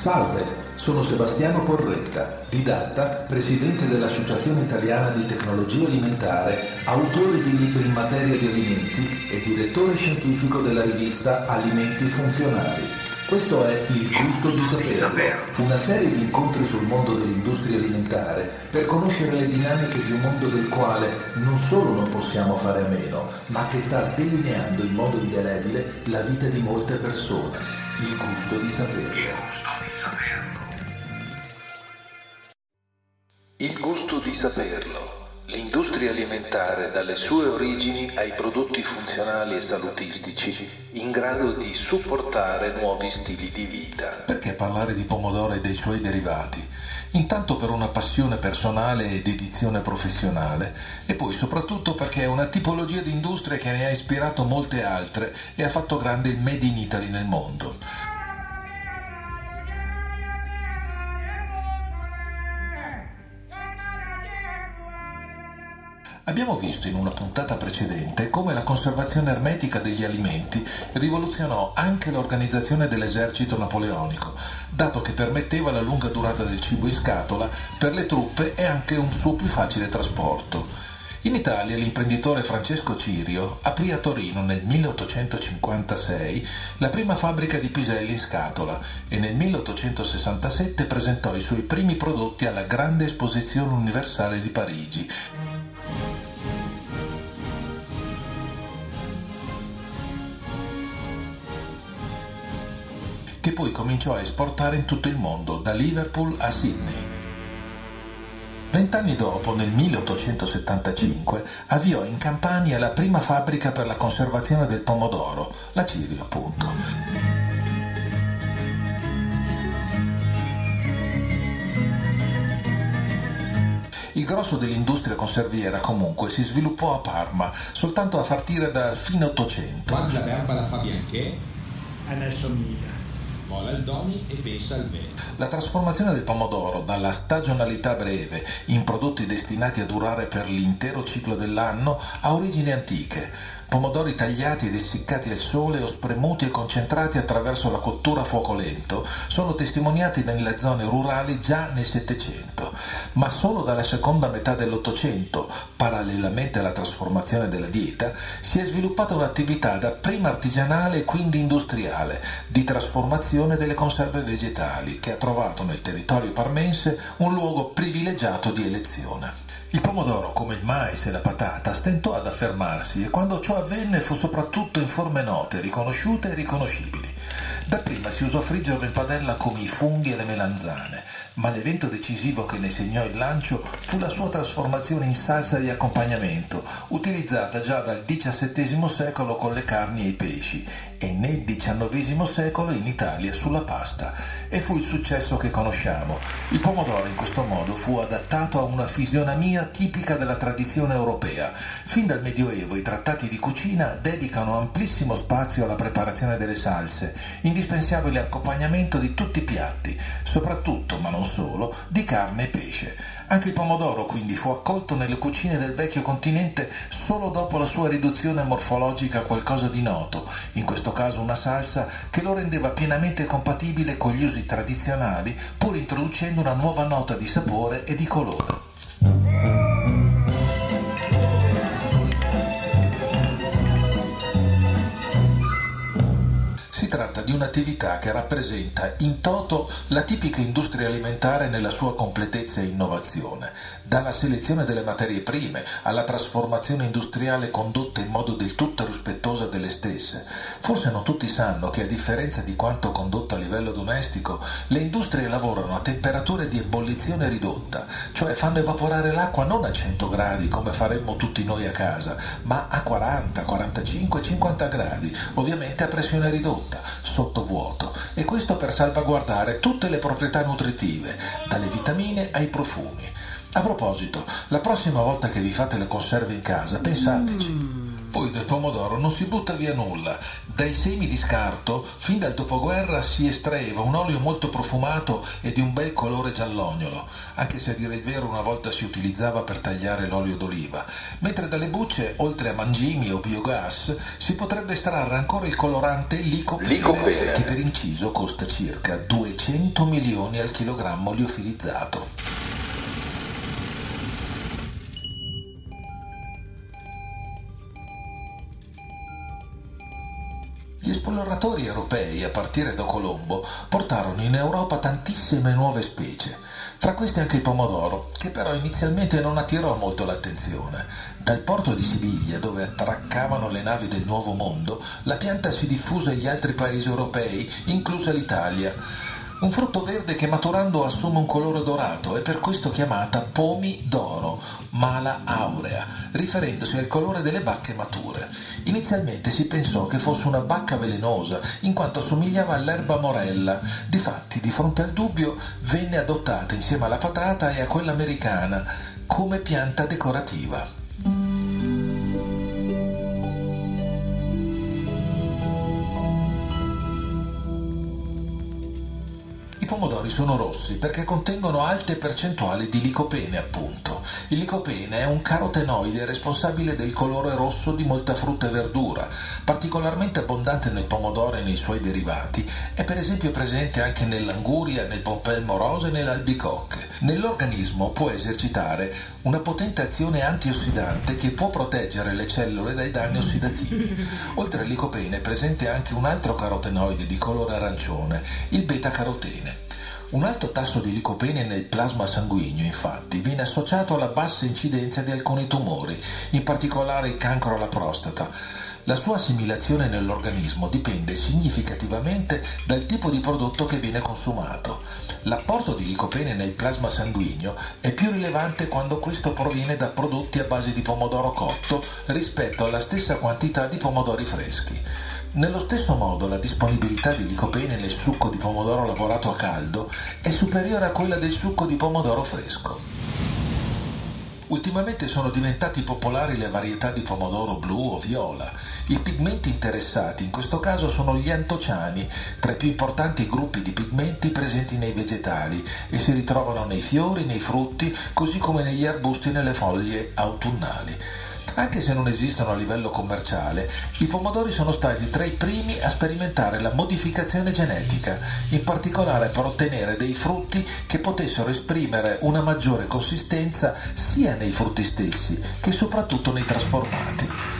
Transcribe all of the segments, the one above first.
Salve, sono Sebastiano Porretta, didatta, presidente dell'Associazione Italiana di Tecnologia Alimentare, autore di libri in materia di alimenti e direttore scientifico della rivista Alimenti Funzionali. Questo è Il gusto di saperlo, una serie di incontri sul mondo dell'industria alimentare per conoscere le dinamiche di un mondo del quale non solo non possiamo fare a meno, ma che sta delineando in modo indelebile la vita di molte persone. Il gusto di saperlo. Il gusto di saperlo. L'industria alimentare dalle sue origini ai prodotti funzionali e salutistici in grado di supportare nuovi stili di vita. Perché parlare di pomodoro e dei suoi derivati? Intanto per una passione personale ed edizione professionale e poi soprattutto perché è una tipologia di industria che ne ha ispirato molte altre e ha fatto grande il Made in Italy nel mondo. Abbiamo visto in una puntata precedente come la conservazione ermetica degli alimenti rivoluzionò anche l'organizzazione dell'esercito napoleonico, dato che permetteva la lunga durata del cibo in scatola per le truppe e anche un suo più facile trasporto. In Italia l'imprenditore Francesco Cirio aprì a Torino nel 1856 la prima fabbrica di piselli in scatola e nel 1867 presentò i suoi primi prodotti alla Grande Esposizione Universale di Parigi poi cominciò a esportare in tutto il mondo, da Liverpool a Sydney. Vent'anni dopo, nel 1875, avviò in Campania la prima fabbrica per la conservazione del pomodoro, la Cirio appunto. Il grosso dell'industria conserviera comunque si sviluppò a Parma soltanto a partire dal fine Ottocento. Quando la verba la fa bianché, Anasomiglia. Vola il domi e pensa al bene. La trasformazione del pomodoro dalla stagionalità breve in prodotti destinati a durare per l'intero ciclo dell'anno ha origini antiche. Pomodori tagliati ed essiccati al sole o spremuti e concentrati attraverso la cottura a fuoco lento sono testimoniati nelle zone rurali già nel Settecento, ma solo dalla seconda metà dell'Ottocento, parallelamente alla trasformazione della dieta, si è sviluppata un'attività dapprima artigianale e quindi industriale di trasformazione delle conserve vegetali che ha trovato nel territorio parmense un luogo privilegiato di elezione. Il pomodoro, come il mais e la patata, stentò ad affermarsi e quando ciò avvenne fu soprattutto in forme note, riconosciute e riconoscibili. Dapprima si usò friggerlo in padella come i funghi e le melanzane, ma l'evento decisivo che ne segnò il lancio fu la sua trasformazione in salsa di accompagnamento, utilizzata già dal XVII secolo con le carni e i pesci e nel XIX secolo in Italia sulla pasta e fu il successo che conosciamo. Il pomodoro in questo modo fu adattato a una fisionomia tipica della tradizione europea. Fin dal Medioevo i trattati di cucina dedicano amplissimo spazio alla preparazione delle salse, indispensabile accompagnamento di tutti i piatti, soprattutto, ma non solo, di carne e pesce. Anche il pomodoro quindi fu accolto nelle cucine del vecchio continente solo dopo la sua riduzione morfologica a qualcosa di noto, in questo caso una salsa che lo rendeva pienamente compatibile con gli usi tradizionali, pur introducendo una nuova nota di sapore e di colore. Di un'attività che rappresenta in toto la tipica industria alimentare nella sua completezza e innovazione, dalla selezione delle materie prime alla trasformazione industriale condotta in modo del tutto rispettosa delle stesse. Forse non tutti sanno che a differenza di quanto condotto a livello domestico, le industrie lavorano a temperature di ebollizione ridotta, cioè fanno evaporare l'acqua non a 100 gradi come faremmo tutti noi a casa, ma a 40, 45, 50 gradi, ovviamente a pressione ridotta sotto vuoto e questo per salvaguardare tutte le proprietà nutritive, dalle vitamine ai profumi. A proposito, la prossima volta che vi fate le conserve in casa, pensateci. Poi del pomodoro non si butta via nulla. Dai semi di scarto, fin dal dopoguerra, si estraeva un olio molto profumato e di un bel colore giallognolo, anche se a dire il vero una volta si utilizzava per tagliare l'olio d'oliva, mentre dalle bucce, oltre a mangimi o biogas, si potrebbe estrarre ancora il colorante licopene, Licopene. che per inciso costa circa 200 milioni al chilogrammo liofilizzato. Gli esploratori europei, a partire da Colombo, portarono in Europa tantissime nuove specie, fra queste anche il pomodoro, che però inizialmente non attirò molto l'attenzione. Dal porto di Siviglia, dove attraccavano le navi del Nuovo Mondo, la pianta si diffuse agli altri paesi europei, inclusa l'Italia. Un frutto verde che maturando assume un colore dorato e per questo chiamata pomi d'oro, mala aurea, riferendosi al colore delle bacche mature. Inizialmente si pensò che fosse una bacca velenosa, in quanto somigliava all'erba morella. Difatti, di fronte al dubbio, venne adottata insieme alla patata e a quella americana come pianta decorativa. Pomodori sono rossi perché contengono alte percentuali di licopene, appunto. Il licopene è un carotenoide responsabile del colore rosso di molta frutta e verdura. Particolarmente abbondante nel pomodoro e nei suoi derivati, è per esempio presente anche nell'anguria, nel pompelmo rosa e nell'albicocche. Nell'organismo può esercitare una potente azione antiossidante che può proteggere le cellule dai danni ossidativi. Oltre al licopene è presente anche un altro carotenoide di colore arancione, il beta-carotene. Un alto tasso di licopene nel plasma sanguigno, infatti, viene associato alla bassa incidenza di alcuni tumori, in particolare il cancro alla prostata. La sua assimilazione nell'organismo dipende significativamente dal tipo di prodotto che viene consumato. L'apporto di licopene nel plasma sanguigno è più rilevante quando questo proviene da prodotti a base di pomodoro cotto rispetto alla stessa quantità di pomodori freschi. Nello stesso modo la disponibilità di licopene nel succo di pomodoro lavorato a caldo è superiore a quella del succo di pomodoro fresco. Ultimamente sono diventati popolari le varietà di pomodoro blu o viola. I pigmenti interessati in questo caso sono gli antociani, tra i più importanti gruppi di pigmenti presenti nei vegetali e si ritrovano nei fiori, nei frutti, così come negli arbusti e nelle foglie autunnali. Anche se non esistono a livello commerciale, i pomodori sono stati tra i primi a sperimentare la modificazione genetica, in particolare per ottenere dei frutti che potessero esprimere una maggiore consistenza sia nei frutti stessi che soprattutto nei trasformati.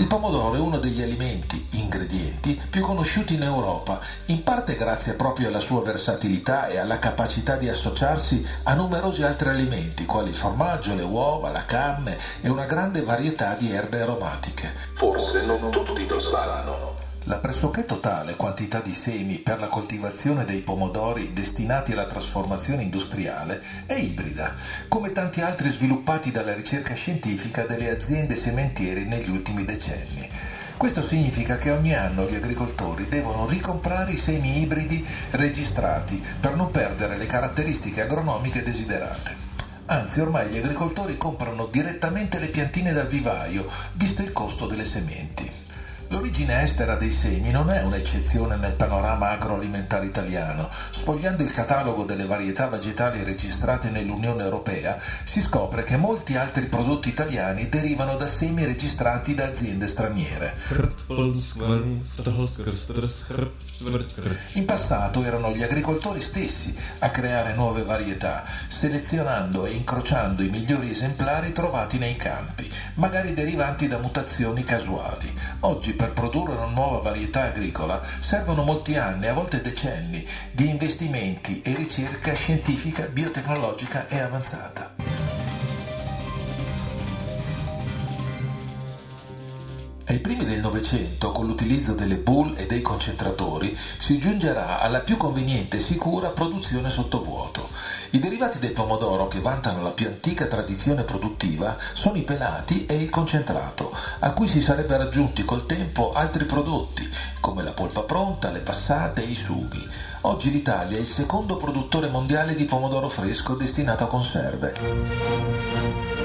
Il pomodoro è uno degli alimenti, ingredienti, più conosciuti in Europa, in parte grazie proprio alla sua versatilità e alla capacità di associarsi a numerosi altri alimenti, quali il formaggio, le uova, la carne e una grande varietà di erbe aromatiche. Forse non tutti lo sanno. La pressoché totale quantità di semi per la coltivazione dei pomodori destinati alla trasformazione industriale è ibrida, come tanti altri sviluppati dalla ricerca scientifica delle aziende sementieri negli ultimi decenni. Questo significa che ogni anno gli agricoltori devono ricomprare i semi ibridi registrati per non perdere le caratteristiche agronomiche desiderate. Anzi, ormai gli agricoltori comprano direttamente le piantine dal vivaio, visto il costo delle sementi. L'origine estera dei semi non è un'eccezione nel panorama agroalimentare italiano. Sfogliando il catalogo delle varietà vegetali registrate nell'Unione Europea, si scopre che molti altri prodotti italiani derivano da semi registrati da aziende straniere. In passato erano gli agricoltori stessi a creare nuove varietà, selezionando e incrociando i migliori esemplari trovati nei campi, magari derivanti da mutazioni casuali. Oggi per produrre una nuova varietà agricola servono molti anni, a volte decenni, di investimenti e ricerca scientifica, biotecnologica e avanzata. Ai primi del Novecento, con l'utilizzo delle bull e dei concentratori, si giungerà alla più conveniente e sicura produzione sottovuoto. I derivati del pomodoro che vantano la più antica tradizione produttiva sono i pelati e il concentrato, a cui si sarebbero aggiunti col tempo altri prodotti, come la polpa pronta, le passate e i sughi. Oggi l'Italia è il secondo produttore mondiale di pomodoro fresco destinato a conserve.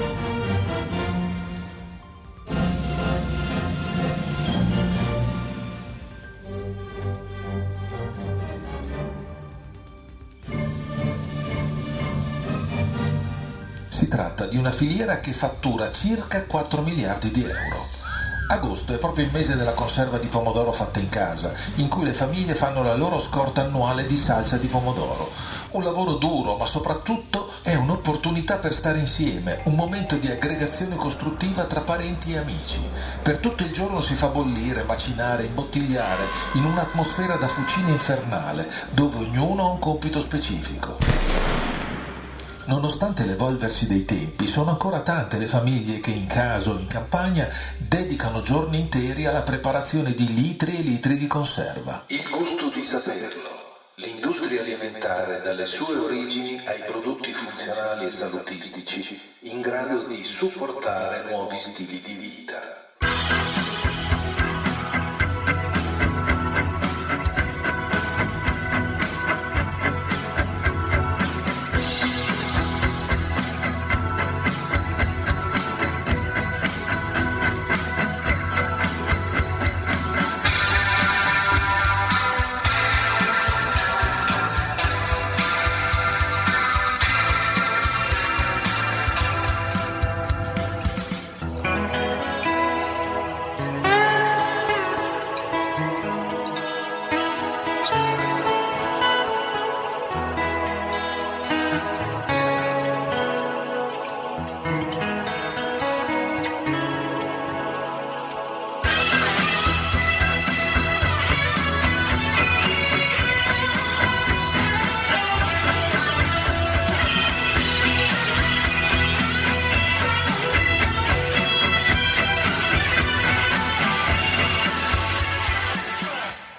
Di una filiera che fattura circa 4 miliardi di euro. Agosto è proprio il mese della conserva di pomodoro fatta in casa, in cui le famiglie fanno la loro scorta annuale di salsa di pomodoro. Un lavoro duro, ma soprattutto è un'opportunità per stare insieme, un momento di aggregazione costruttiva tra parenti e amici. Per tutto il giorno si fa bollire, macinare, imbottigliare, in un'atmosfera da fucina infernale, dove ognuno ha un compito specifico. Nonostante l'evolversi dei tempi, sono ancora tante le famiglie che in casa o in campagna dedicano giorni interi alla preparazione di litri e litri di conserva. Il gusto di saperlo. L'industria alimentare dalle sue origini ai prodotti funzionali e salutistici in grado di supportare nuovi stili di vita.